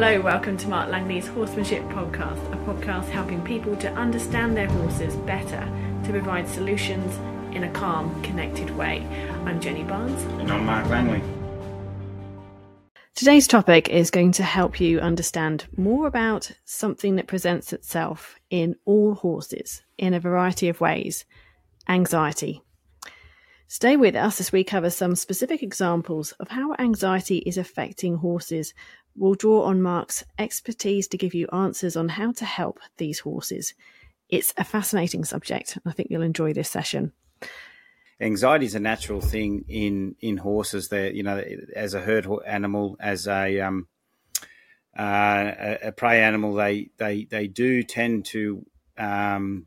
Hello, welcome to Mark Langley's Horsemanship Podcast, a podcast helping people to understand their horses better to provide solutions in a calm, connected way. I'm Jenny Barnes. And I'm Mark Langley. Today's topic is going to help you understand more about something that presents itself in all horses in a variety of ways anxiety. Stay with us as we cover some specific examples of how anxiety is affecting horses. We'll draw on Mark's expertise to give you answers on how to help these horses. It's a fascinating subject. I think you'll enjoy this session anxiety is a natural thing in in horses. That you know, as a herd animal, as a um, uh, a, prey animal, they they they do tend to um,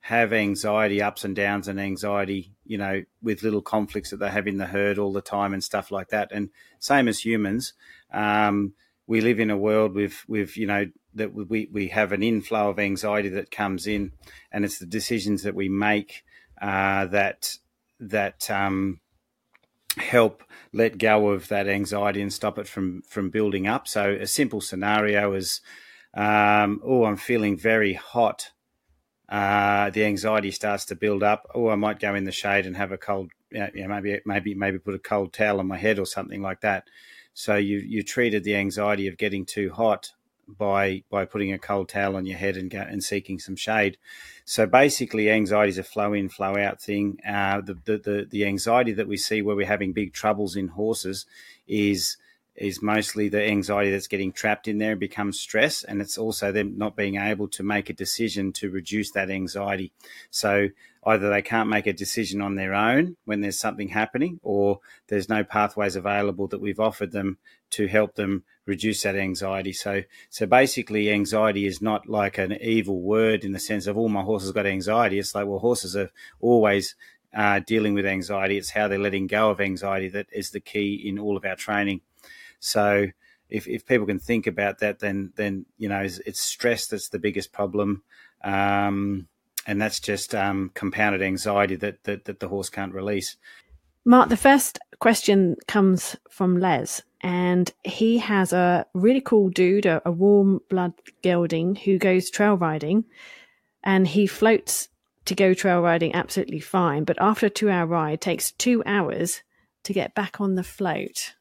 have anxiety, ups and downs, and anxiety. You know, with little conflicts that they have in the herd all the time and stuff like that. And same as humans, um, we live in a world with with you know that we we have an inflow of anxiety that comes in, and it's the decisions that we make uh, that that um, help let go of that anxiety and stop it from from building up. So a simple scenario is, um, oh, I'm feeling very hot. Uh, the anxiety starts to build up. Oh, I might go in the shade and have a cold. You know, maybe maybe maybe put a cold towel on my head or something like that. So you you treated the anxiety of getting too hot by by putting a cold towel on your head and go, and seeking some shade. So basically, anxiety is a flow in, flow out thing. Uh, the, the, the the anxiety that we see where we're having big troubles in horses is is mostly the anxiety that's getting trapped in there and becomes stress, and it's also them not being able to make a decision to reduce that anxiety. So either they can't make a decision on their own when there's something happening, or there's no pathways available that we've offered them to help them reduce that anxiety. So, so basically, anxiety is not like an evil word in the sense of all oh, my horses got anxiety. It's like well, horses are always uh, dealing with anxiety. It's how they're letting go of anxiety that is the key in all of our training. So, if, if people can think about that, then then you know it's, it's stress that's the biggest problem. Um, and that's just um, compounded anxiety that, that that the horse can't release. Mark, the first question comes from Les, and he has a really cool dude, a, a warm blood gelding who goes trail riding, and he floats to go trail riding absolutely fine, but after a two hour ride, takes two hours to get back on the float.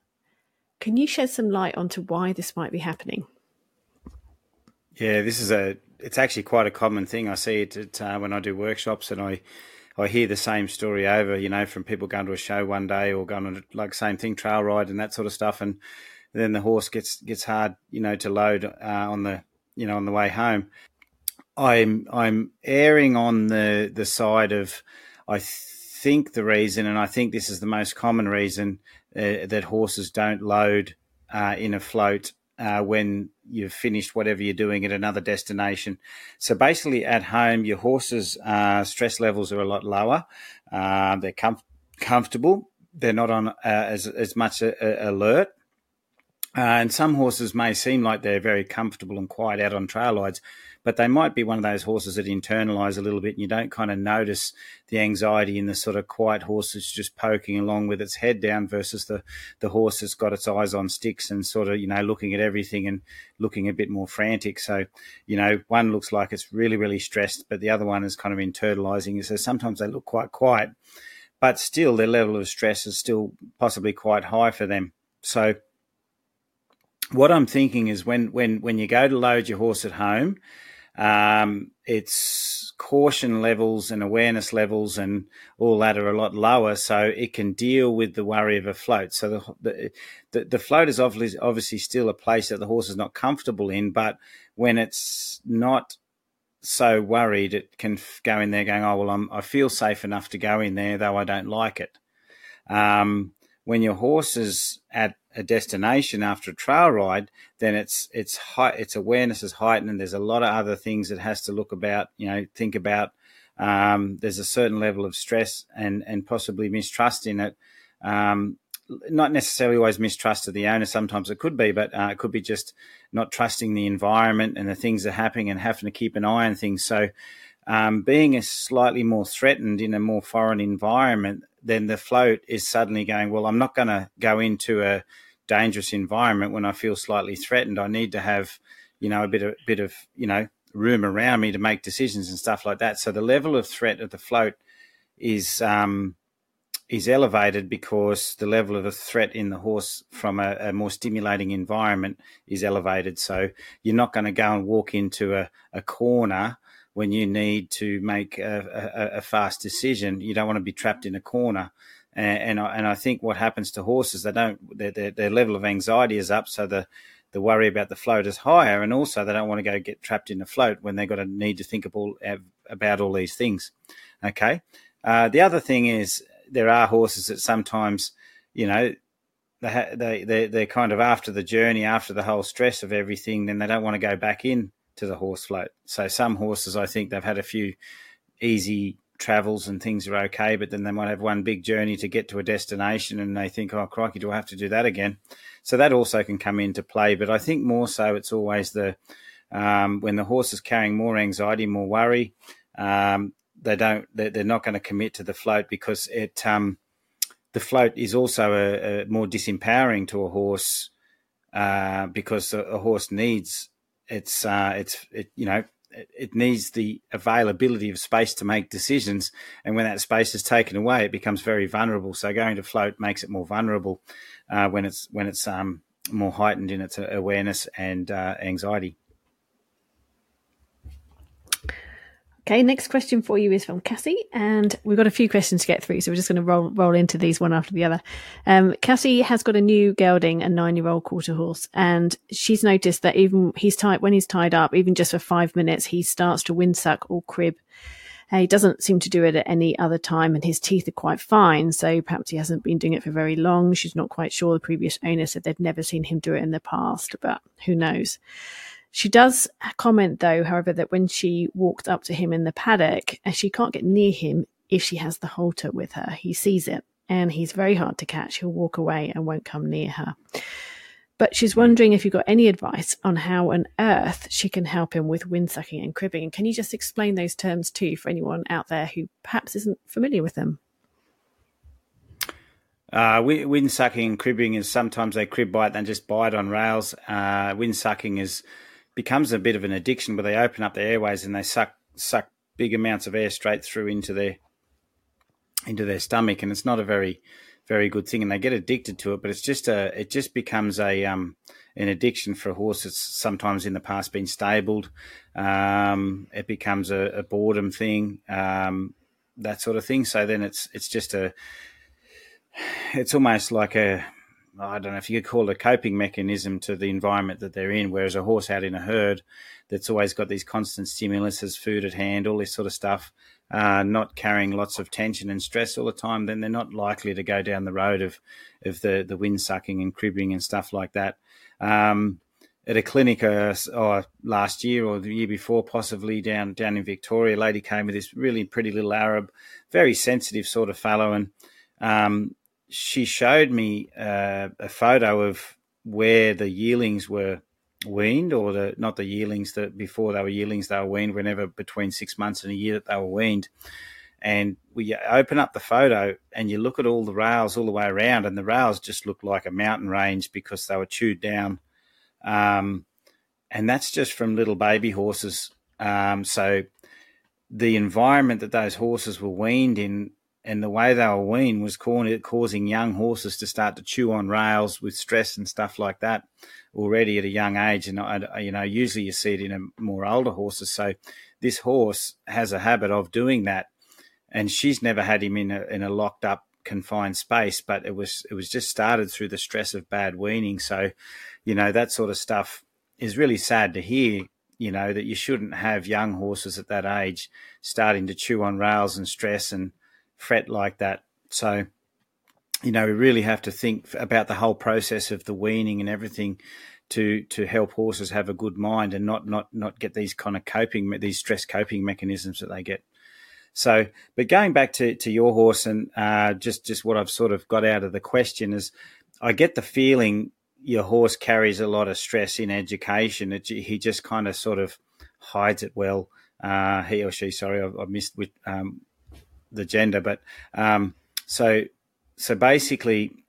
Can you shed some light onto why this might be happening? Yeah, this is a. It's actually quite a common thing. I see it at, uh, when I do workshops, and I I hear the same story over, you know, from people going to a show one day or going on a, like same thing, trail ride and that sort of stuff, and then the horse gets gets hard, you know, to load uh, on the you know on the way home. I'm I'm erring on the the side of I think the reason, and I think this is the most common reason uh, that horses don't load uh, in a float uh, when you've finished whatever you're doing at another destination. So basically, at home, your horse's uh, stress levels are a lot lower. Uh, they're com- comfortable. They're not on uh, as as much a, a alert. Uh, and some horses may seem like they're very comfortable and quiet out on trail rides, but they might be one of those horses that internalize a little bit and you don't kind of notice the anxiety in the sort of quiet horse that's just poking along with its head down versus the, the horse that's got its eyes on sticks and sort of, you know, looking at everything and looking a bit more frantic. So, you know, one looks like it's really, really stressed, but the other one is kind of internalizing. So sometimes they look quite quiet, but still their level of stress is still possibly quite high for them. So, what I'm thinking is when when when you go to load your horse at home, um, its caution levels and awareness levels and all that are a lot lower, so it can deal with the worry of a float. So the the, the, float is obviously, obviously still a place that the horse is not comfortable in, but when it's not so worried, it can go in there going, "Oh well, I'm, I feel safe enough to go in there, though I don't like it." Um, when your horse is at a destination after a trail ride, then it's it's high, its awareness is heightened, and there's a lot of other things it has to look about, you know, think about. Um, there's a certain level of stress and and possibly mistrust in it. Um, not necessarily always mistrust of the owner. Sometimes it could be, but uh, it could be just not trusting the environment and the things that are happening and having to keep an eye on things. So, um, being a slightly more threatened in a more foreign environment, then the float is suddenly going, well, I'm not going to go into a dangerous environment, when I feel slightly threatened, I need to have, you know, a bit of bit of you know room around me to make decisions and stuff like that. So the level of threat of the float is um, is elevated because the level of the threat in the horse from a, a more stimulating environment is elevated. So you're not going to go and walk into a, a corner when you need to make a, a, a, fast decision. You don't want to be trapped in a corner. And, and I, and I think what happens to horses, they don't their, their, their level of anxiety is up, so the the worry about the float is higher, and also they don't want to go get trapped in a float when they've got to need to think about, about all these things. Okay. Uh, the other thing is there are horses that sometimes, you know, they they they they're kind of after the journey, after the whole stress of everything, then they don't want to go back in to the horse float. So some horses, I think they've had a few easy travels and things are okay, but then they might have one big journey to get to a destination and they think, oh, crikey, do I have to do that again? So that also can come into play. But I think more so it's always the um, when the horse is carrying more anxiety, more worry, um, they don't they're, not going to commit to the float because it um, the float is also a, a more disempowering to a horse uh, because a, a, horse needs it's uh, it's it, you know it needs the availability of space to make decisions. And when that space is taken away, it becomes very vulnerable. So going to float makes it more vulnerable uh, when it's when it's um, more heightened in its awareness and uh, anxiety. Okay, next question for you is from Cassie, and we've got a few questions to get through, so we're just going to roll roll into these one after the other. Um, Cassie has got a new gelding, a nine year old quarter horse, and she's noticed that even he's tied when he's tied up, even just for five minutes, he starts to windsuck or crib. Uh, he doesn't seem to do it at any other time, and his teeth are quite fine, so perhaps he hasn't been doing it for very long. She's not quite sure. The previous owner said they'd never seen him do it in the past, but who knows? She does comment, though, however, that when she walked up to him in the paddock, uh, she can't get near him if she has the halter with her. He sees it and he's very hard to catch. He'll walk away and won't come near her. But she's wondering if you've got any advice on how on earth she can help him with windsucking and cribbing. And Can you just explain those terms too for anyone out there who perhaps isn't familiar with them? Uh, wind sucking and cribbing is sometimes they crib bite and just bite on rails. Uh, wind sucking is becomes a bit of an addiction where they open up the airways and they suck suck big amounts of air straight through into their into their stomach, and it's not a very very good thing, and they get addicted to it. But it's just a it just becomes a um, an addiction for a horse that's sometimes in the past been stabled. Um, it becomes a, a boredom thing, um, that sort of thing. So then it's it's just a it's almost like a I don't know if you could call it a coping mechanism to the environment that they're in. Whereas a horse out in a herd that's always got these constant stimuluses, food at hand, all this sort of stuff, uh, not carrying lots of tension and stress all the time, then they're not likely to go down the road of of the the wind sucking and cribbing and stuff like that. Um, at a clinic uh, oh, last year or the year before, possibly down down in Victoria, a lady came with this really pretty little Arab, very sensitive sort of fellow, and um, she showed me uh, a photo of where the yearlings were weaned, or the not the yearlings that before they were yearlings they were weaned, whenever between six months and a year that they were weaned. And we open up the photo and you look at all the rails all the way around, and the rails just look like a mountain range because they were chewed down. Um, and that's just from little baby horses. Um, so the environment that those horses were weaned in and the way they were weaned was causing young horses to start to chew on rails with stress and stuff like that already at a young age. And you know, usually you see it in a more older horses. So this horse has a habit of doing that, and she's never had him in a in a locked up confined space, but it was it was just started through the stress of bad weaning. So, you know, that sort of stuff is really sad to hear. You know that you shouldn't have young horses at that age starting to chew on rails and stress and fret like that. So, you know, we really have to think about the whole process of the weaning and everything to to help horses have a good mind and not not not get these kind of coping these stress coping mechanisms that they get. So, but going back to, to your horse and uh, just just what I've sort of got out of the question is, I get the feeling your horse carries a lot of stress in education. It, he just kind of sort of hides it well. Uh, he or she, sorry, I, I missed with um, the gender, but um, so so basically,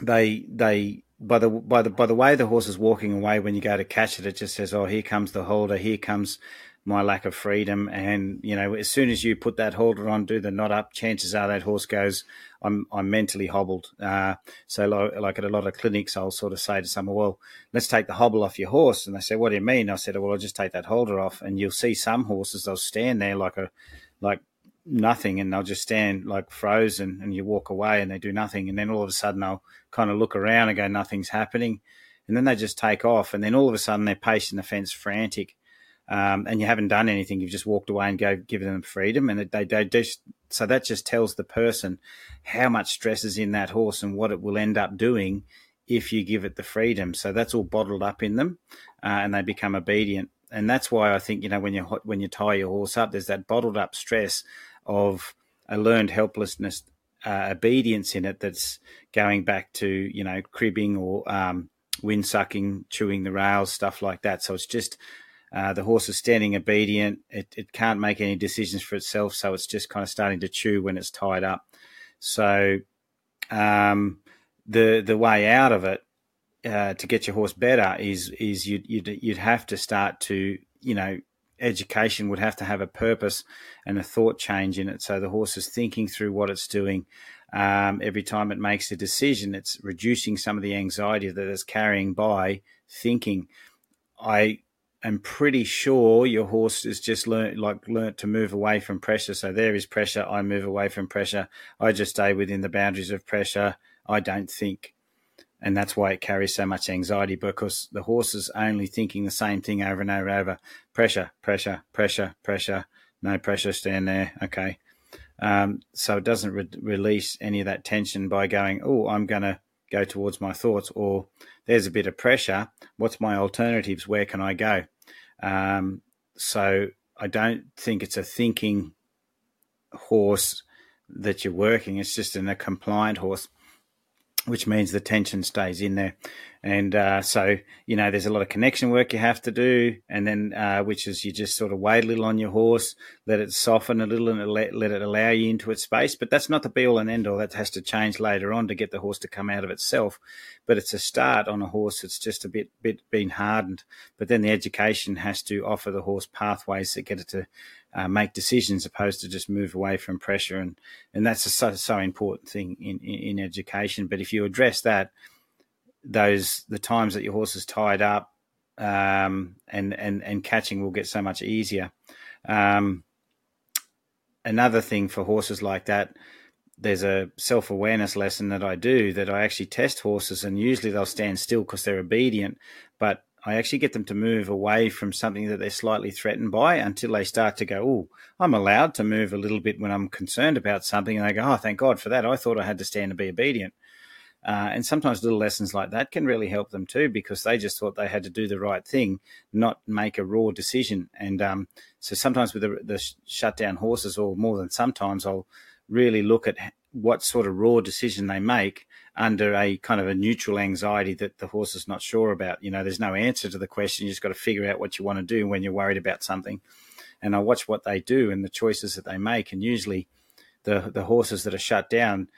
they they by the by the by the way the horse is walking away when you go to catch it, it just says, "Oh, here comes the halter. Here comes my lack of freedom." And you know, as soon as you put that halter on, do the knot up, chances are that horse goes, "I'm I'm mentally hobbled." Uh, so, like, like, at a lot of clinics, I'll sort of say to someone, "Well, let's take the hobble off your horse," and they say, "What do you mean?" I said, "Well, I'll just take that halter off," and you'll see some horses they'll stand there like a like nothing and they'll just stand like frozen and you walk away and they do nothing and then all of a sudden they'll kind of look around and go nothing's happening. And then they just take off and then all of a sudden they're pacing the fence frantic um, and you haven't done anything. You've just walked away and go given them freedom and they, they just so that just tells the person how much stress is in that horse and what it will end up doing if you give it the freedom. So that's all bottled up in them uh, and they become obedient. And that's why I think you know when you when you tie your horse up, there's that bottled up stress of a learned helplessness, uh, obedience in it that's going back to you know cribbing or um, wind sucking, chewing the rails, stuff like that. So it's just uh, the horse is standing obedient. It, it can't make any decisions for itself, so it's just kind of starting to chew when it's tied up. So um, the the way out of it uh, to get your horse better is is you'd, you'd you'd have to start to you know education would have to have a purpose and a thought change in it. So the horse is thinking through what it's doing. Um, every time it makes a decision, it's reducing some of the anxiety that it's carrying by thinking. I am pretty sure your horse has just learned like learnt to move away from pressure. So there is pressure. I move away from pressure. I just stay within the boundaries of pressure. I don't think and that's why it carries so much anxiety because the horse is only thinking the same thing over and over and over. Pressure pressure pressure pressure. No pressure stand there. Okay. Um, so it doesn't re- release any of that tension by going oh i'm going to go towards my thoughts or there's a bit of pressure. What's my alternatives? Where can i go? Um, so i don't think it's a thinking horse that you're working. It's just in a compliant horse which means the tension stays in there. And uh, so, you know, there's a lot of connection work you have to do. And then, uh, which is you just sort of wait a little on your horse, let it soften a little and let, let it allow you into its space. But that's not the be all and end all. That has to change later on to get the horse to come out of itself. But it's a start on a horse that's just a bit, bit been hardened. But then the education has to offer the horse pathways that get it to uh, make decisions opposed to just move away from pressure. And, and that's a so, so important thing in, in, in education. But if you address that, those the times that your horse is tied up um, and, and, and catching will get so much easier. Um, another thing for horses like that, there's a self awareness lesson that I do that I actually test horses, and usually they'll stand still because they're obedient. But I actually get them to move away from something that they're slightly threatened by until they start to go, Oh, I'm allowed to move a little bit when I'm concerned about something. And they go, Oh, thank God for that. I thought I had to stand and be obedient. Uh, and sometimes little lessons like that can really help them too because they just thought they had to do the right thing, not make a raw decision. And um, so sometimes with the, the shutdown horses, or more than sometimes, I'll really look at what sort of raw decision they make under a kind of a neutral anxiety that the horse is not sure about. You know, there's no answer to the question. You just got to figure out what you want to do when you're worried about something. And I watch what they do and the choices that they make. And usually, the the horses that are shut down,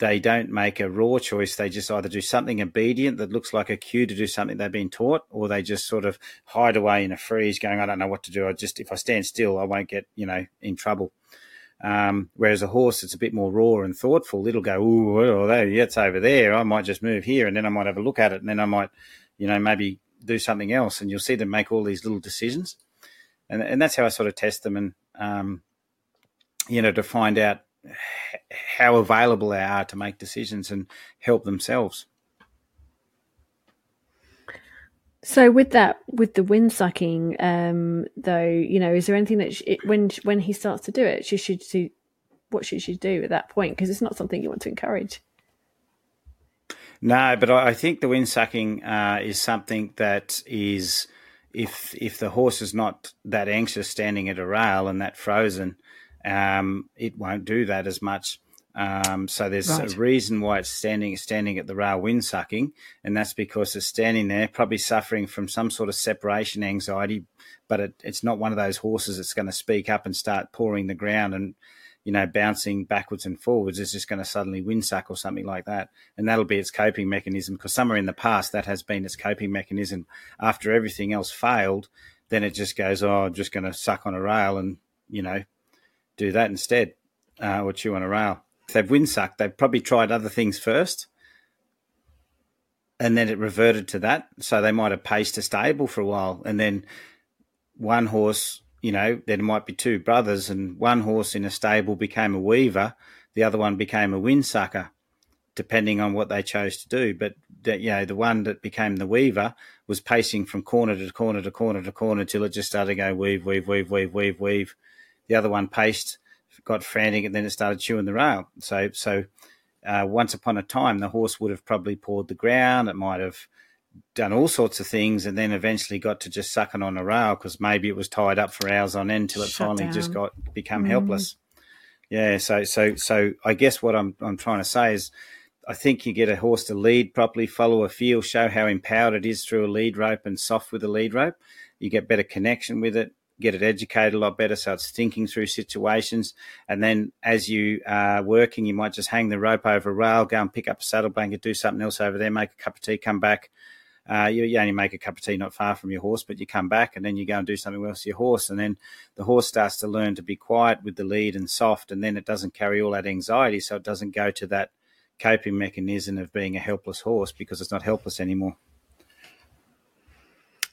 they don't make a raw choice. They just either do something obedient that looks like a cue to do something they've been taught, or they just sort of hide away in a freeze, going, "I don't know what to do. I just if I stand still, I won't get you know in trouble." Um, whereas a horse, it's a bit more raw and thoughtful. It'll go, ooh, well, that's over there. I might just move here, and then I might have a look at it, and then I might, you know, maybe do something else. And you'll see them make all these little decisions, and and that's how I sort of test them, and um, you know, to find out how available they are to make decisions and help themselves. So with that, with the wind sucking, um, though, you know, is there anything that she, when when he starts to do it, she should do what should she do at that point? Because it's not something you want to encourage. No, but I think the wind sucking uh, is something that is if if the horse is not that anxious standing at a rail and that frozen, um, it won't do that as much. Um, so there's right. a reason why it's standing standing at the rail wind sucking, and that's because it's standing there, probably suffering from some sort of separation anxiety. But it, it's not one of those horses that's going to speak up and start pawing the ground and you know, bouncing backwards and forwards It's just going to suddenly wind suck or something like that. And that'll be its coping mechanism because somewhere in the past that has been its coping mechanism. After everything else failed, then it just goes, oh, I'm just going to suck on a rail and, you know, do that instead uh, or chew on a rail. If they've windsucked, they've probably tried other things first and then it reverted to that. So they might have paced a stable for a while and then one horse you know, there might be two brothers, and one horse in a stable became a weaver, the other one became a windsucker, depending on what they chose to do. But you know, the one that became the weaver was pacing from corner to corner to corner to corner till it just started to go weave, weave, weave, weave, weave, weave. The other one paced, got frantic, and then it started chewing the rail. So, so uh, once upon a time, the horse would have probably pawed the ground. It might have done all sorts of things and then eventually got to just sucking on a rail because maybe it was tied up for hours on end till it Shut finally down. just got become mm. helpless. Yeah, so so so I guess what I'm I'm trying to say is I think you get a horse to lead properly, follow a feel, show how empowered it is through a lead rope and soft with a lead rope. You get better connection with it, get it educated a lot better so it's thinking through situations. And then as you are working, you might just hang the rope over a rail, go and pick up a saddle blanket, do something else over there, make a cup of tea, come back, uh, you, you, only make a cup of tea not far from your horse, but you come back and then you go and do something else to your horse. And then the horse starts to learn to be quiet with the lead and soft. And then it doesn't carry all that anxiety. So it doesn't go to that coping mechanism of being a helpless horse because it's not helpless anymore.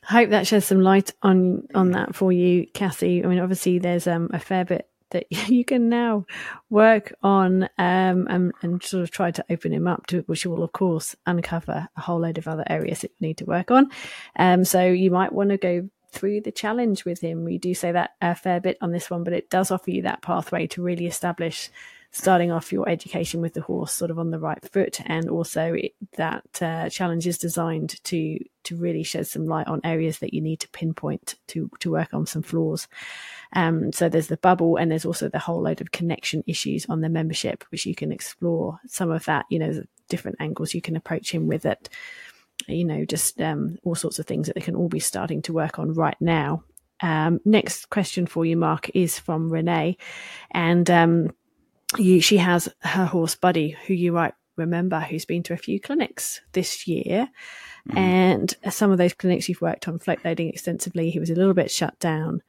Hope that sheds some light on on that for you, Cassie. I mean, obviously, there's um, a fair bit that you can now work on um, and, and, sort of try to open him up to, which will, of course, uncover a whole load of other areas that you need to work on. Um, so you might want to go through the challenge with him. We do say that a fair bit on this one, but it does offer you that pathway to really establish starting off your education with the horse sort of on the right foot and also that uh, challenge is designed to to really shed some light on areas that you need to pinpoint to to work on some flaws. Um, so there's the bubble and there's also the whole load of connection issues on the membership which you can explore. Some of that you know different angles you can approach him with it. You know just um, all sorts of things that they can all be starting to work on right now. Um, next question for you, Mark, is from Renee. And um, you, she has her horse Buddy, who you might remember, who's been to a few clinics this year. Mm. And some of those clinics you've worked on float loading extensively, he was a little bit shut down.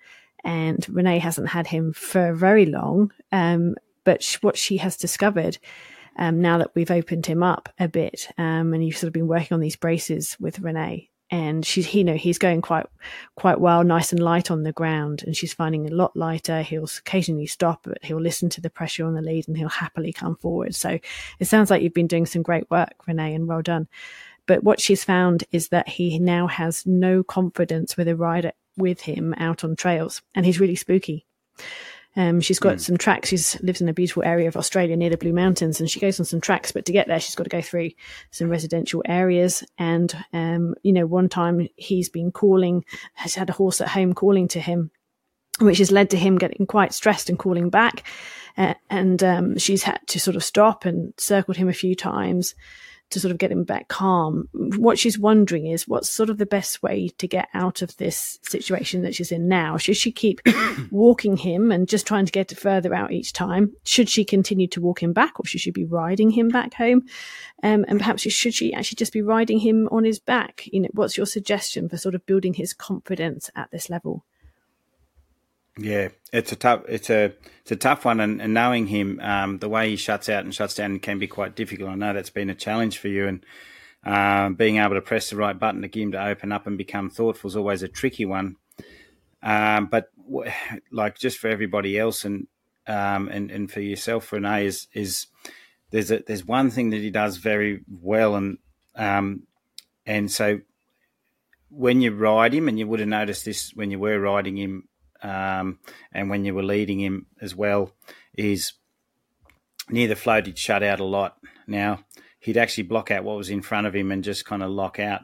And Renee hasn't had him for very long. Um, but sh- what she has discovered um, now that we've opened him up a bit, um, and you've sort of been working on these braces with Renee, and she's you know he's going quite quite well nice and light on the ground and she's finding a lot lighter. He'll occasionally stop but he'll listen to the pressure on the lead and he'll happily come forward. So it sounds like you've been doing some great work renee and well done. But what she's found is that he now has no confidence with a rider with him out on trails and he's really spooky um, she's got mm. some tracks. She lives in a beautiful area of Australia near the Blue Mountains, and she goes on some tracks. But to get there, she's got to go through some residential areas. And um, you know, one time he's been calling, has had a horse at home calling to him, which has led to him getting quite stressed and calling back. Uh, and um, she's had to sort of stop and circled him a few times to sort of get him back calm. What she's wondering is what's sort of the best way to get out of this situation that she's in now? Should she keep walking him and just trying to get further out each time? Should she continue to walk him back or should she be riding him back home? Um, and perhaps should she actually just be riding him on his back? You know, what's your suggestion for sort of building his confidence at this level? Yeah, it's a tough it's a it's a tough one, and, and knowing him, um, the way he shuts out and shuts down can be quite difficult. I know that's been a challenge for you, and um, being able to press the right button to get him to open up and become thoughtful is always a tricky one. Um, but like just for everybody else, and um, and and for yourself, Renee, is is there's a, there's one thing that he does very well, and um, and so when you ride him, and you would have noticed this when you were riding him um, and when you were leading him as well, is near the float he'd shut out a lot. Now he'd actually block out what was in front of him and just kind of lock out.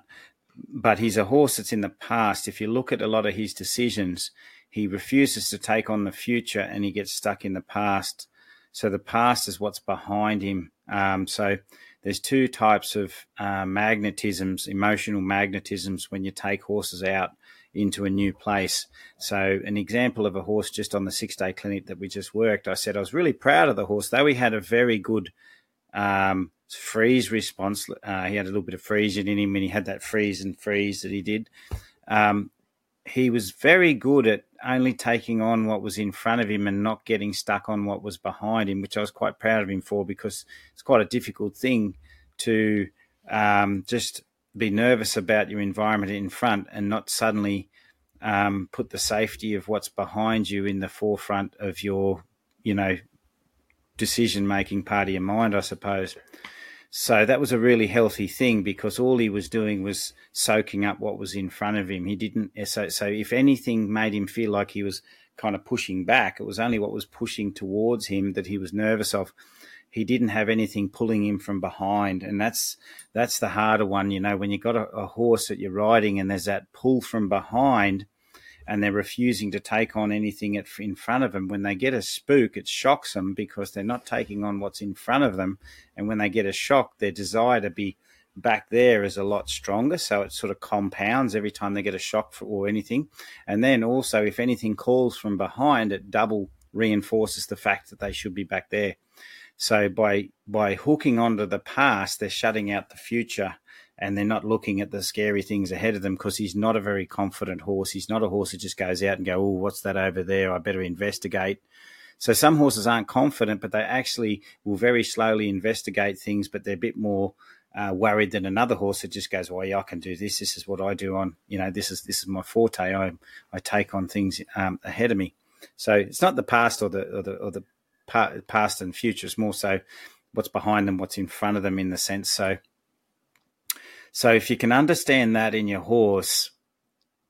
But he's a horse that's in the past. If you look at a lot of his decisions, he refuses to take on the future and he gets stuck in the past. So the past is what's behind him. Um, so there's two types of uh, magnetisms, emotional magnetisms, when you take horses out into a new place. So, an example of a horse just on the six day clinic that we just worked, I said I was really proud of the horse, though he had a very good um, freeze response. Uh, he had a little bit of freeze in him, and he had that freeze and freeze that he did. Um, he was very good at only taking on what was in front of him and not getting stuck on what was behind him, which I was quite proud of him for because it's quite a difficult thing to um, just be nervous about your environment in front and not suddenly um, put the safety of what's behind you in the forefront of your, you know, decision making part of your mind, I suppose. So that was a really healthy thing because all he was doing was soaking up what was in front of him. He didn't so so if anything made him feel like he was kind of pushing back, it was only what was pushing towards him that he was nervous of. He didn't have anything pulling him from behind, and that's that's the harder one. You know, when you've got a, a horse that you're riding and there's that pull from behind, and they're refusing to take on anything in front of them. When they get a spook, it shocks them because they're not taking on what's in front of them. And when they get a shock, their desire to be back there is a lot stronger. So it sort of compounds every time they get a shock for, or anything. And then also, if anything calls from behind, it double reinforces the fact that they should be back there. So by by hooking onto the past, they're shutting out the future and they're not looking at the scary things ahead of them because he's not a very confident horse. He's not a horse that just goes out and go, "Oh, what's that over there? I better investigate." So some horses aren't confident, but they actually will very slowly investigate things, but they're a bit more uh, worried than another horse that just goes, "Well, yeah, I can do this. This is what I do on, you know, this is this is my forte. I I take on things um, ahead of me." So it's not the past or the or the or the past and future. It's more so what's behind them, what's in front of them, in the sense. So so if you can understand that in your horse,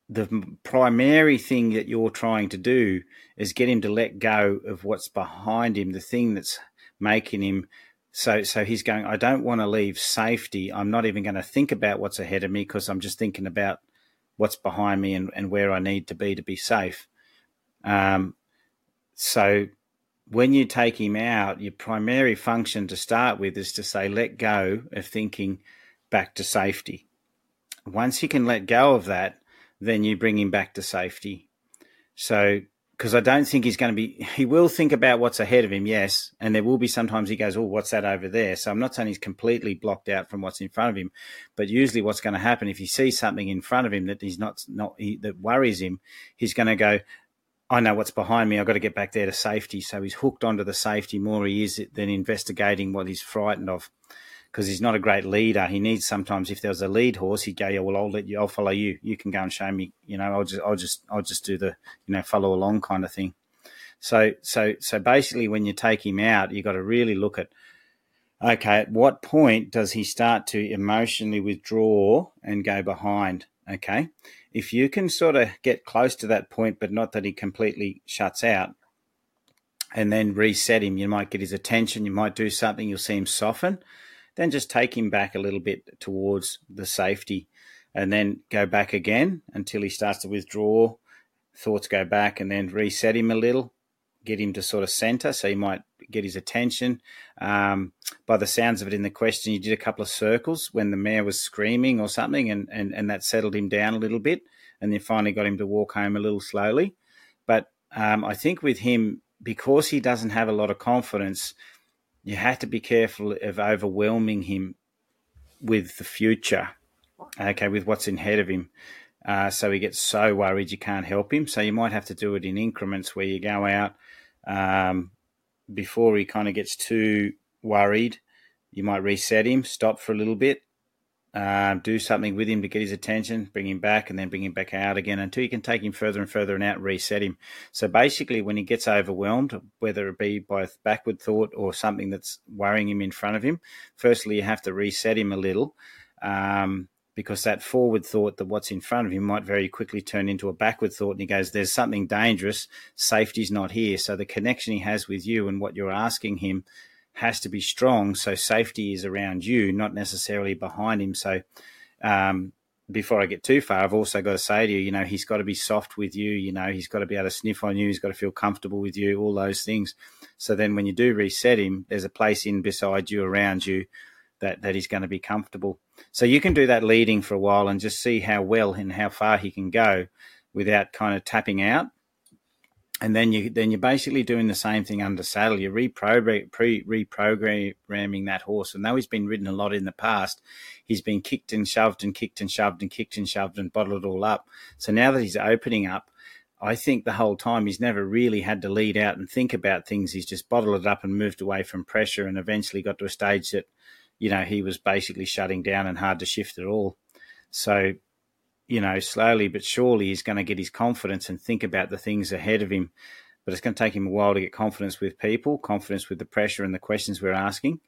the primary thing that you're trying to do is get him to let go of what's behind him, the thing that's making him so so he's going I don't want to leave safety. I'm not even going to think about what's ahead of me because I'm just thinking about what's behind me and, and where I need to be to be safe. Um, so when you take him out, your primary function to start with is to say, let go of thinking back to safety. Once he can let go of that, then you bring him back to safety. So, because I don't think he's going to be, he will think about what's ahead of him, yes. And there will be sometimes he goes, Oh, what's that over there? So I'm not saying he's completely blocked out from what's in front of him, but usually what's going to happen if he sees something in front of him that he's not, not, he, that worries him, he's going to go, I know what's behind me. I've got to get back there to safety. So he's hooked onto the safety more he is than investigating what he's frightened of because he's not a great leader. He needs sometimes if there was a lead horse, he'd go, yeah, well, I'll let you, I'll follow you. You can go and show me. You know, I'll just, I'll just, I'll just do the, you know, follow along kind of thing. So, so, so basically, when you take him out, you've got to really look at, okay, at what point does he start to emotionally withdraw and go behind? Okay, if you can sort of get close to that point, but not that he completely shuts out, and then reset him, you might get his attention. You might do something. You'll see him soften then just take him back a little bit towards the safety and then go back again until he starts to withdraw. Thoughts go back and then reset him a little, get him to sort of center so he might get his attention. Um, by the sounds of it in the question, you did a couple of circles when the mare was screaming or something, and, and, and that settled him down a little bit. And then finally got him to walk home a little slowly. But um, I think with him, because he doesn't have a lot of confidence, you have to be careful of overwhelming him with the future, okay, with what's ahead of him. Uh, so he gets so worried you can't help him. So you might have to do it in increments where you go out um, before he kind of gets too worried. You might reset him, stop for a little bit, uh, do something with him to get his attention, bring him back, and then bring him back out again until you can take him further and further and out, reset him. So basically, when he gets overwhelmed, whether it be by backward thought or something that's worrying him in front of him, firstly, you have to reset him a little. Um, because that forward thought that what's in front of him might very quickly turn into a backward thought. And he goes, There's something dangerous. Safety's not here. So the connection he has with you and what you're asking him has to be strong. So safety is around you, not necessarily behind him. So um, before I get too far, I've also got to say to you, you know, he's got to be soft with you. You know, he's got to be able to sniff on you. He's got to feel comfortable with you. All those things. So then, when you do reset him, there's a place in beside you, around you, that that he's going to be comfortable. So you can do that leading for a while and just see how well and how far he can go without kind of tapping out. And then you then you're basically doing the same thing under saddle. You're reprogram, reprogramming that horse. And though he's been ridden a lot in the past, he's been kicked and shoved and kicked and shoved and kicked and shoved and bottled it all up. So now that he's opening up, I think the whole time he's never really had to lead out and think about things. He's just bottled it up and moved away from pressure and eventually got to a stage that, you know, he was basically shutting down and hard to shift at all. So, you know, slowly but surely he's going to get his confidence and think about the things ahead of him. But it's going to take him a while to get confidence with people, confidence with the pressure and the questions we're asking.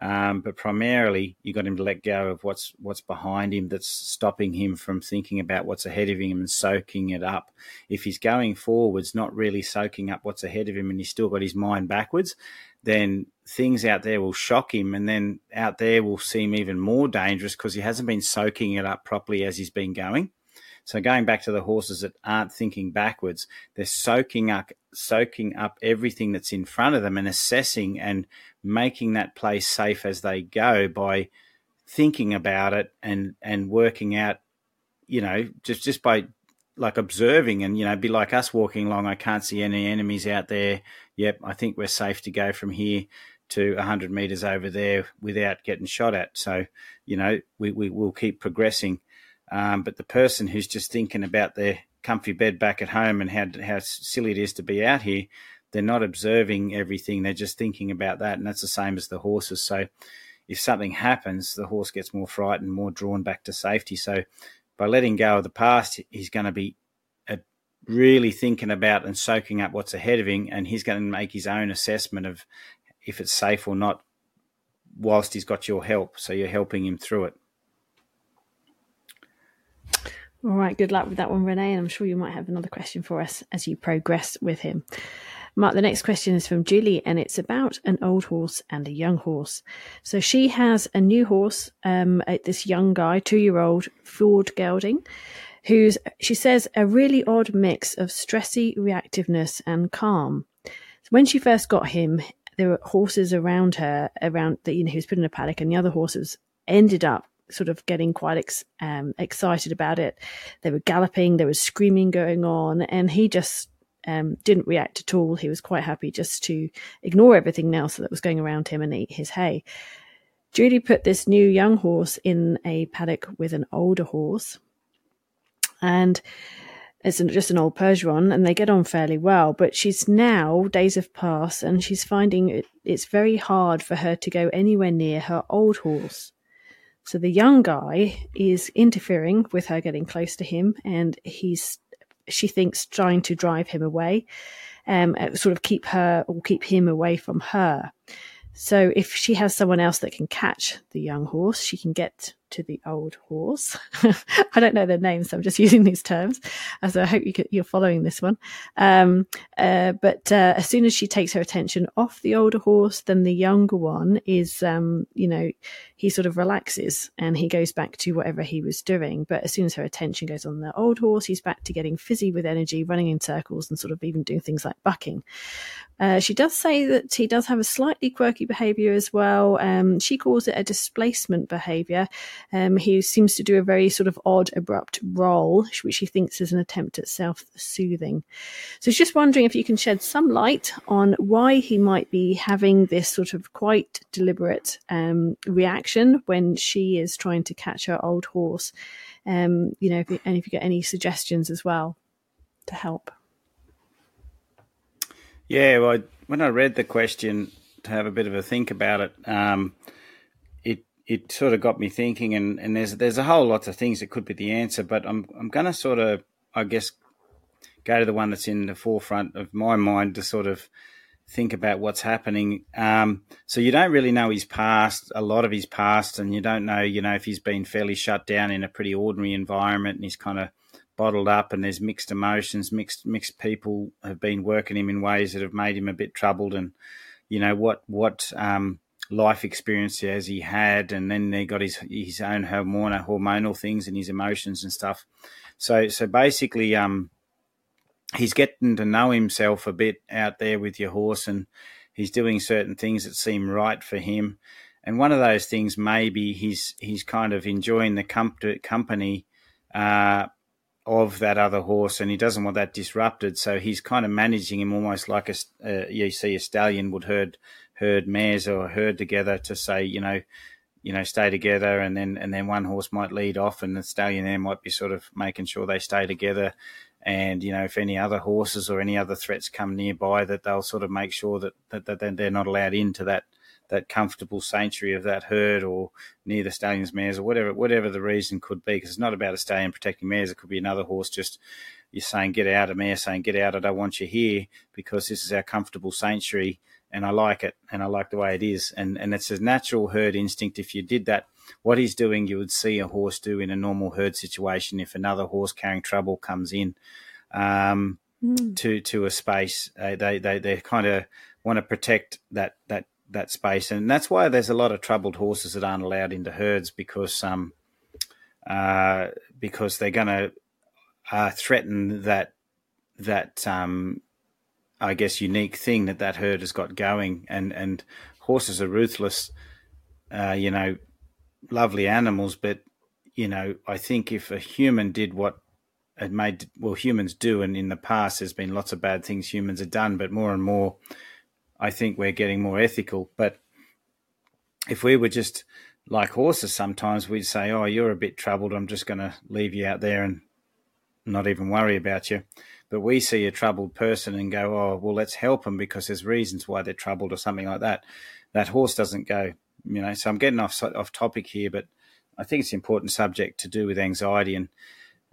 Um, but primarily, you got him to let go of what's what's behind him that's stopping him from thinking about what's ahead of him and soaking it up. If he's going forwards, not really soaking up what's ahead of him, and he's still got his mind backwards, then things out there will shock him, and then out there will seem even more dangerous because he hasn't been soaking it up properly as he's been going. So going back to the horses that aren't thinking backwards, they're soaking up soaking up everything that's in front of them and assessing and making that place safe as they go by thinking about it and and working out, you know, just just by like observing and you know be like us walking along. I can't see any enemies out there. Yep, I think we're safe to go from here to 100 meters over there without getting shot at. So, you know, we, we will keep progressing. Um, but the person who's just thinking about their comfy bed back at home and how how silly it is to be out here, they're not observing everything. They're just thinking about that, and that's the same as the horses. So, if something happens, the horse gets more frightened, more drawn back to safety. So, by letting go of the past, he's going to be uh, really thinking about and soaking up what's ahead of him, and he's going to make his own assessment of if it's safe or not, whilst he's got your help. So you're helping him through it. All right, good luck with that one, Renee. And I'm sure you might have another question for us as you progress with him. Mark, the next question is from Julie, and it's about an old horse and a young horse. So she has a new horse, um, this young guy, two year old Fjord Gelding, who's, she says, a really odd mix of stressy reactiveness and calm. When she first got him, there were horses around her, around that, you know, he was put in a paddock, and the other horses ended up sort of getting quite ex, um, excited about it. They were galloping, there was screaming going on, and he just um, didn't react at all. He was quite happy just to ignore everything else that was going around him and eat his hay. Julie put this new young horse in a paddock with an older horse, and it's just an old Percheron, and they get on fairly well. But she's now days have passed, and she's finding it, it's very hard for her to go anywhere near her old horse. So the young guy is interfering with her getting close to him, and he's she thinks trying to drive him away, um, uh, sort of keep her or keep him away from her. So if she has someone else that can catch the young horse, she can get to the old horse. I don't know their names, so I'm just using these terms. As I hope you are following this one. Um, uh, but uh, as soon as she takes her attention off the older horse, then the younger one is, um, you know, he sort of relaxes and he goes back to whatever he was doing. But as soon as her attention goes on the old horse, he's back to getting fizzy with energy, running in circles, and sort of even doing things like bucking. Uh, she does say that he does have a slightly quirky behavior as well. Um, she calls it a displacement behavior. Um, seems to do a very sort of odd, abrupt roll, which he thinks is an attempt at self soothing. So she's just wondering if you can shed some light on why he might be having this sort of quite deliberate um, reaction when she is trying to catch her old horse. Um, you know, if you, and if you get any suggestions as well to help. Yeah, well, when I read the question to have a bit of a think about it, um, it sort of got me thinking, and, and there's there's a whole lot of things that could be the answer, but I'm I'm going to sort of I guess go to the one that's in the forefront of my mind to sort of think about what's happening. Um, so you don't really know his past, a lot of his past, and you don't know, you know, if he's been fairly shut down in a pretty ordinary environment and he's kind of bottled up and there's mixed emotions, mixed mixed people have been working him in ways that have made him a bit troubled, and you know what what um, life experience as he had, and then he got his his own hormonal hormonal things and his emotions and stuff. So so basically, um, he's getting to know himself a bit out there with your horse, and he's doing certain things that seem right for him. and one of those things maybe he's he's kind of enjoying the com- company uh, of that other horse, and he doesn't want that disrupted. So he's kind of managing him almost like a uh, you see a stallion would herd herd mares or herd together to say you know you know stay together, and then and then one horse might lead off, and the stallion there might be sort of making sure they stay together. And you know, if any other horses or any other threats come nearby, that they'll sort of make sure that that, that they're not allowed into that that comfortable sanctuary of that herd or near the stallion's mares or whatever whatever the reason could be. Because it's not about a stallion protecting mares. It could be another horse just you're saying get out a mare saying get out. I don't want you here because this is our comfortable sanctuary and I like it and I like the way it is. And and it's a natural herd instinct. If you did that what he's doing you would see a horse do in a normal herd situation if another horse carrying trouble comes in. Um, mm. to to a space uh, they they they kind of want to protect that that that space, and that's why there's a lot of troubled horses that aren't allowed into herds because um uh because they're going to uh, threaten that that um I guess unique thing that that herd has got going, and and horses are ruthless, uh, you know, lovely animals, but you know I think if a human did what it made well humans do, and in the past there's been lots of bad things humans have done, but more and more I think we're getting more ethical. But if we were just like horses, sometimes we'd say, "Oh, you're a bit troubled. I'm just going to leave you out there and not even worry about you." But we see a troubled person and go, "Oh, well, let's help them because there's reasons why they're troubled or something like that." That horse doesn't go, you know. So I'm getting off off topic here, but I think it's an important subject to do with anxiety and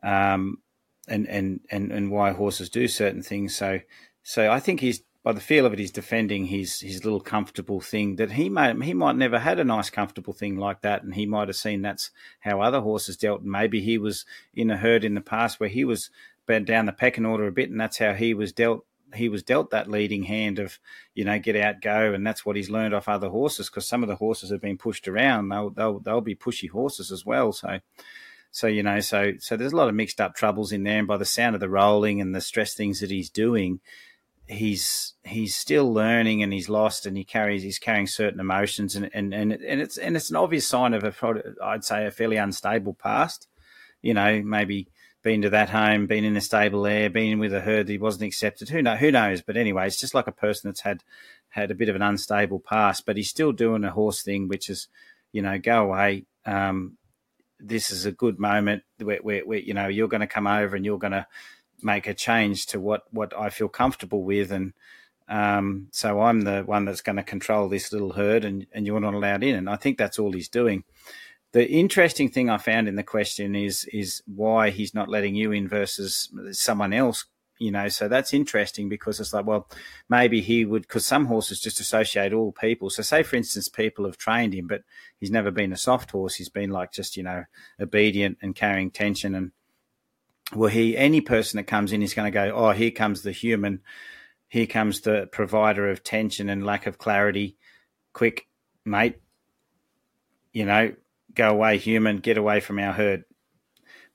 um, and and and and why horses do certain things. So so I think he's by the feel of it, he's defending his his little comfortable thing that he might he might never had a nice comfortable thing like that, and he might have seen that's how other horses dealt. Maybe he was in a herd in the past where he was down the pecking order a bit, and that's how he was dealt. He was dealt that leading hand of, you know, get out, go, and that's what he's learned off other horses. Because some of the horses have been pushed around; they'll they'll they'll be pushy horses as well. So, so you know, so so there's a lot of mixed up troubles in there. And by the sound of the rolling and the stress things that he's doing, he's he's still learning and he's lost and he carries he's carrying certain emotions and and and, and it's and it's an obvious sign of a I'd say a fairly unstable past. You know, maybe been to that home, been in a stable there, been with a herd that he wasn't accepted. Who know? Who knows? But anyway, it's just like a person that's had had a bit of an unstable past, but he's still doing a horse thing, which is, you know, go away. Um, this is a good moment where, where, where you know you're going to come over and you're going to make a change to what what I feel comfortable with, and um, so I'm the one that's going to control this little herd, and and you're not allowed in. And I think that's all he's doing. The interesting thing I found in the question is is why he's not letting you in versus someone else. You know, so that's interesting because it's like, well, maybe he would, because some horses just associate all people. So, say for instance, people have trained him, but he's never been a soft horse. He's been like just, you know, obedient and carrying tension and well, he any person that comes in is going to go, oh, here comes the human, here comes the provider of tension and lack of clarity. Quick, mate, you know, go away, human, get away from our herd.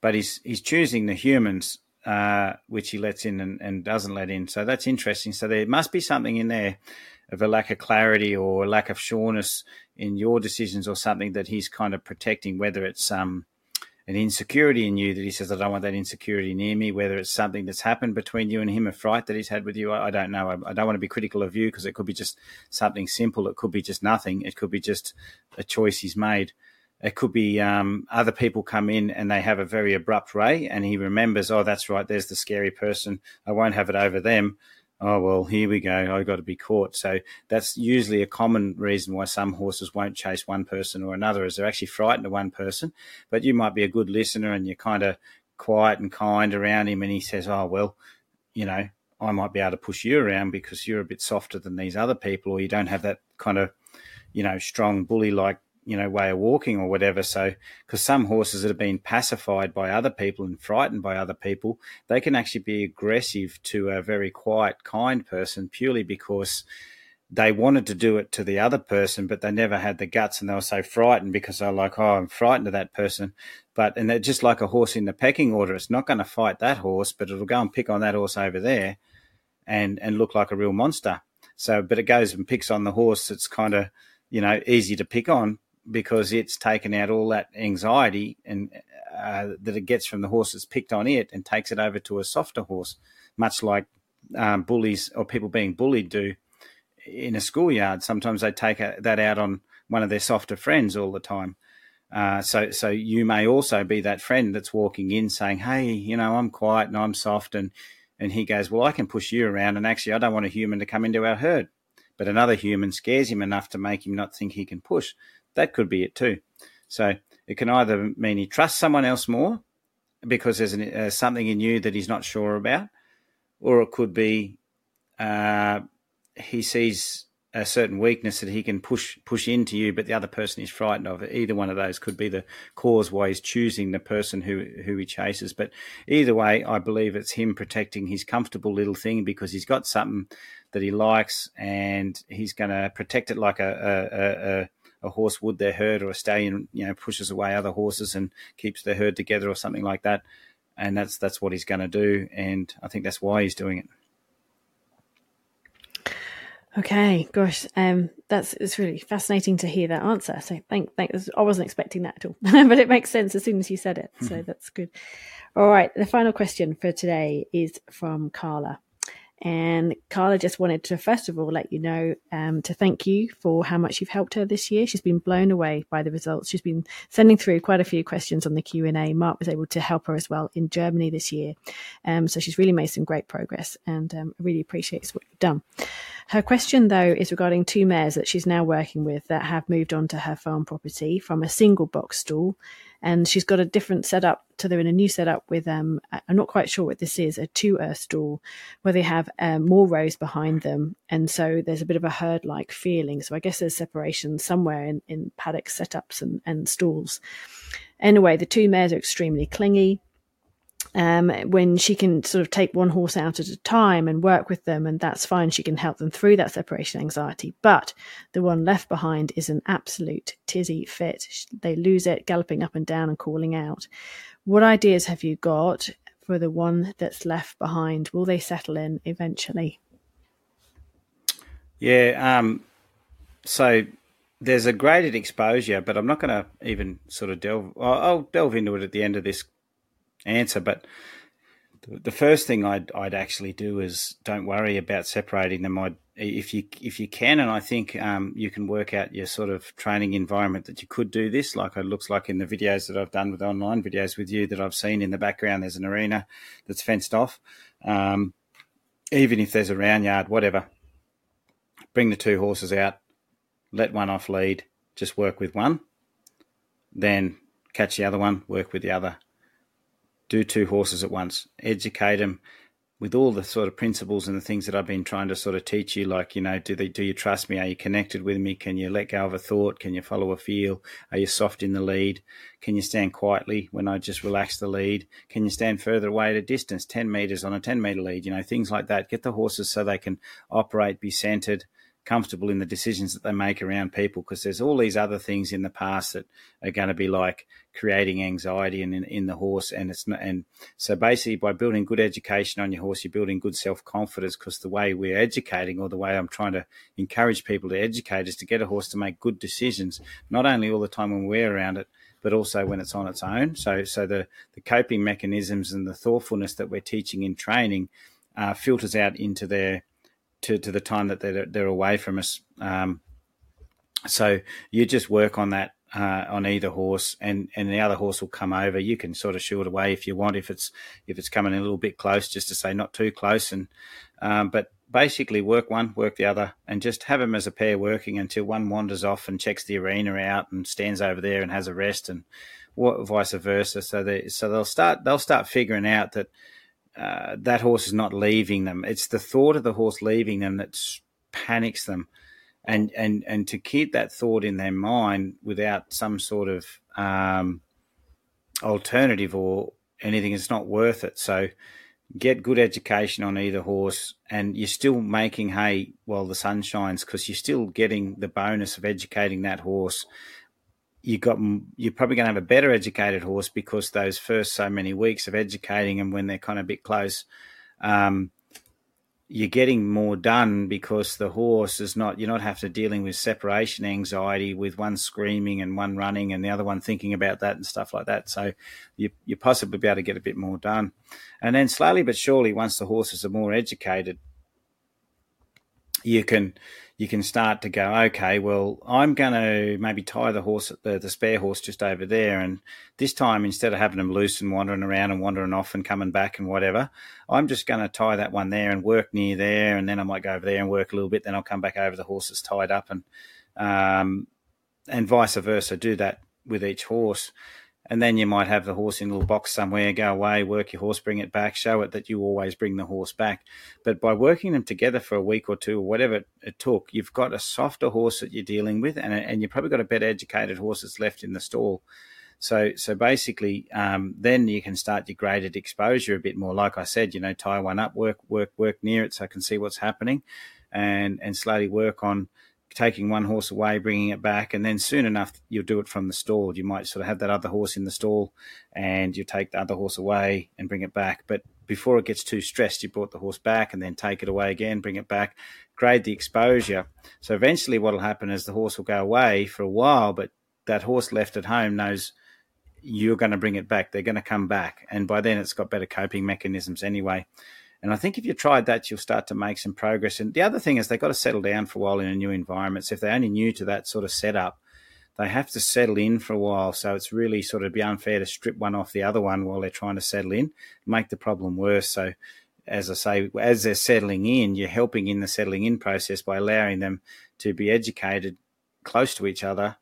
But he's he's choosing the humans, uh, which he lets in and, and doesn't let in. So that's interesting. So there must be something in there of a lack of clarity or a lack of sureness in your decisions or something that he's kind of protecting, whether it's um an insecurity in you that he says, I don't want that insecurity near me, whether it's something that's happened between you and him, a fright that he's had with you. I, I don't know. I, I, don't want to be critical of you because it could be just something simple. It could be just nothing. It could be just a choice he's made. It could be um, other people come in and they have a very abrupt ray and he remembers, oh, that's right, there's the scary person. I won't have it over them. Oh well here we go. I've got to be caught. So that's usually a common reason why some horses won't chase one person or another is they're actually frightened of one person. But you might be a good listener and you're kind of quiet and kind around him and he says oh well you know i might be able to push you around because you're a bit softer than these other people or you don't have that kind of you know strong bully like you know way of walking or whatever. So because some horses that have been pacified by other people and frightened by other people they can actually be aggressive to a very quiet kind person purely because they wanted to do it to the other person but they never had the guts and they were so frightened because they're like oh i'm frightened of that person. But and they're just like a horse in the pecking order. It's not going to fight that horse but it'll go and pick on that horse over there and and look like a real monster. So but it goes and picks on the horse that's kind of you know, easy to pick on because it's taken out all that anxiety and uh, that it gets from the horse that's picked on it and takes it over to a softer horse, much like um, bullies or people being bullied do in a schoolyard. Sometimes they take a, that out on one of their softer friends all the time. Uh, so, so you may also be that friend that's walking in saying, "Hey, you know, I'm quiet and I'm soft," and and he goes, "Well, I can push you around, and actually, I don't want a human to come into our herd." But another human scares him enough to make him not think he can push. That could be it too. So it can either mean he trusts someone else more because there's an, uh, something in you that he's not sure about, or it could be uh, he sees a certain weakness that he can push push into you, but the other person is frightened of it. Either one of those could be the cause why he's choosing the person who who he chases. But either way, I believe it's him protecting his comfortable little thing because he's got something that he likes, and he's going to protect it like a, a, a a horse would their herd, or a stallion, you know, pushes away other horses and keeps the herd together, or something like that. And that's that's what he's going to do, and I think that's why he's doing it. Okay, gosh, um, that's it's really fascinating to hear that answer. So thank, thank. I wasn't expecting that at all, but it makes sense as soon as you said it. So that's good. All right, the final question for today is from Carla. And Carla just wanted to, first of all, let you know um, to thank you for how much you've helped her this year. She's been blown away by the results. She's been sending through quite a few questions on the Q and A. Mark was able to help her as well in Germany this year, um, so she's really made some great progress, and um, really appreciates what you've done. Her question, though, is regarding two mares that she's now working with that have moved on to her farm property from a single box stall and she's got a different setup. So they're in a new setup with um, I'm not quite sure what this is, a two earth stall where they have um, more rows behind them, and so there's a bit of a herd like feeling. So I guess there's separation somewhere in, in paddock setups and, and stalls. Anyway, the two mares are extremely clingy um, when she can sort of take one horse out at a time and work with them, and that's fine. She can help them through that separation anxiety. But the one left behind is an absolute tizzy fit. They lose it, galloping up and down and calling out. What ideas have you got for the one that's left behind? Will they settle in eventually? Yeah. Um, so there's a graded exposure, but I'm not going to even sort of delve. I'll, I'll delve into it at the end of this answer. But the first thing I'd I'd actually do is don't worry about separating them. I'd if you if you can, and I think um, you can work out your sort of training environment that you could do this. Like it looks like in the videos that I've done with online videos with you that I've seen in the background. There's an arena that's fenced off. Um, even if there's a round yard, whatever. Bring the two horses out. Let one off lead. Just work with one. Then catch the other one. Work with the other do two horses at once, educate them with all the sort of principles and the things that I've been trying to sort of teach you, like, you know, do they, do you trust me? Are you connected with me? Can you let go of a thought? Can you follow a feel? Are you soft in the lead? Can you stand quietly when I just relax the lead? Can you stand further away at a distance, 10 meters on a 10 meter lead? You know, things like that. Get the horses so they can operate, be centered, comfortable in the decisions that they make around people because there's all these other things in the past that are going to be like creating anxiety in, in, in the horse and it's not, and so basically by building good education on your horse you're building good self-confidence because the way we're educating or the way I'm trying to encourage people to educate is to get a horse to make good decisions not only all the time when we're around it but also when it's on its own. So so the the coping mechanisms and the thoughtfulness that we're teaching in training uh, filters out into their to, to the time that they're, they're away from us. Um, so you just work on that uh, on either horse, and, and the other horse will come over. You can sort of it away if you want, if it's if it's coming a little bit close, just to say not too close. And um, but basically work one, work the other, and just have them as a pair working until one wanders off and checks the arena out and stands over there and has a rest, and what, vice versa. So they so they'll start they'll start figuring out that uh, that horse is not leaving them. It's the thought of the horse leaving them that panics them, and and and to keep that thought in their mind without some sort of um, alternative or anything, it's not worth it. So get good education on either horse, and you're still making hay while the sun shines because you're still getting the bonus of educating that horse you got you're probably going to have a better educated horse because those first so many weeks of educating them when they're kind of a bit close, um, you're getting more done because the horse is not you're not have to dealing with separation anxiety with one screaming and one running and the other one thinking about that and stuff like that. So you you possibly be able to get a bit more done. And then slowly but surely once the horses are more educated you can you can start to go, okay, well, I'm going to maybe tie the horse, the, the spare horse just over there. And this time, instead of having them loose and wandering around and wandering off and coming back and whatever, I'm just going to tie that one there and work near there. And then I might go over there and work a little bit. Then I'll come back over the horse that's tied up and, um, and vice versa. Do that with each horse and then you might have the horse in a little box somewhere, go away, work your horse, bring it back, show it that you always bring the horse back. But by working them together for a week or two, or whatever it, took, you've got a softer horse that you're dealing with, and, and you've probably got a better educated horse that's left in the stall. So, so basically, um, then you can start your graded exposure a bit more. Like I said, you know, tie one up, work, work, work near it, so I can see what's happening, and and slowly work on taking one horse away, bringing it back, and then soon enough you'll do it from the stall. You might sort of have that other horse in the stall, and you take the other horse away and bring it back. But before it gets too stressed, you brought the horse back and then take it away again, bring it back, grade the exposure. So eventually, what will happen is the horse will go away for a while, but that horse left at home knows you're going to bring it back. They're going to come back, and by then it's got better coping mechanisms anyway. And I think if you tried that, you'll start to make some progress. And the other thing is they've got to settle down for a while in a new environment. So if they're only new to that sort of setup, they have to settle in for a while. So it's really sort of be unfair to strip one off the other one while they're trying to settle in, make the problem worse. So as I say, as they're settling in, you're helping in the settling in process by allowing them to be educated close to each other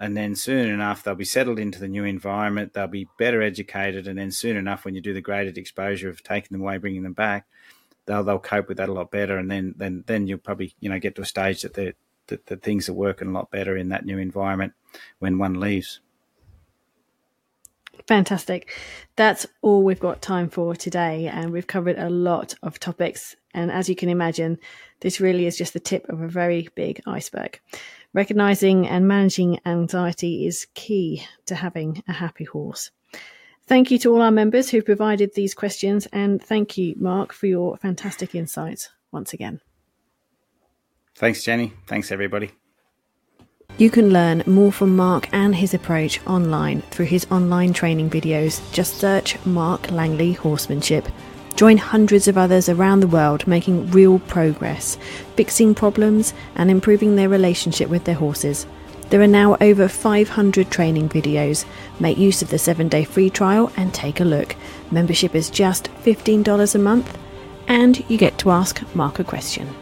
and then soon enough they'll be settled into the new environment they'll be better educated and then soon enough when you do the graded exposure of taking them away bringing them back they'll they'll cope with that a lot better and then then then you'll probably you know get to a stage that the that, that things are working a lot better in that new environment when one leaves Fantastic. That's all we've got time for today. And we've covered a lot of topics. And as you can imagine, this really is just the tip of a very big iceberg. Recognizing and managing anxiety is key to having a happy horse. Thank you to all our members who provided these questions, and thank you, Mark, for your fantastic insights once again. Thanks, Jenny. Thanks, everybody. You can learn more from Mark and his approach online through his online training videos. Just search Mark Langley Horsemanship Join hundreds of others around the world making real progress, fixing problems, and improving their relationship with their horses. There are now over 500 training videos. Make use of the 7 day free trial and take a look. Membership is just $15 a month, and you get to ask Mark a question.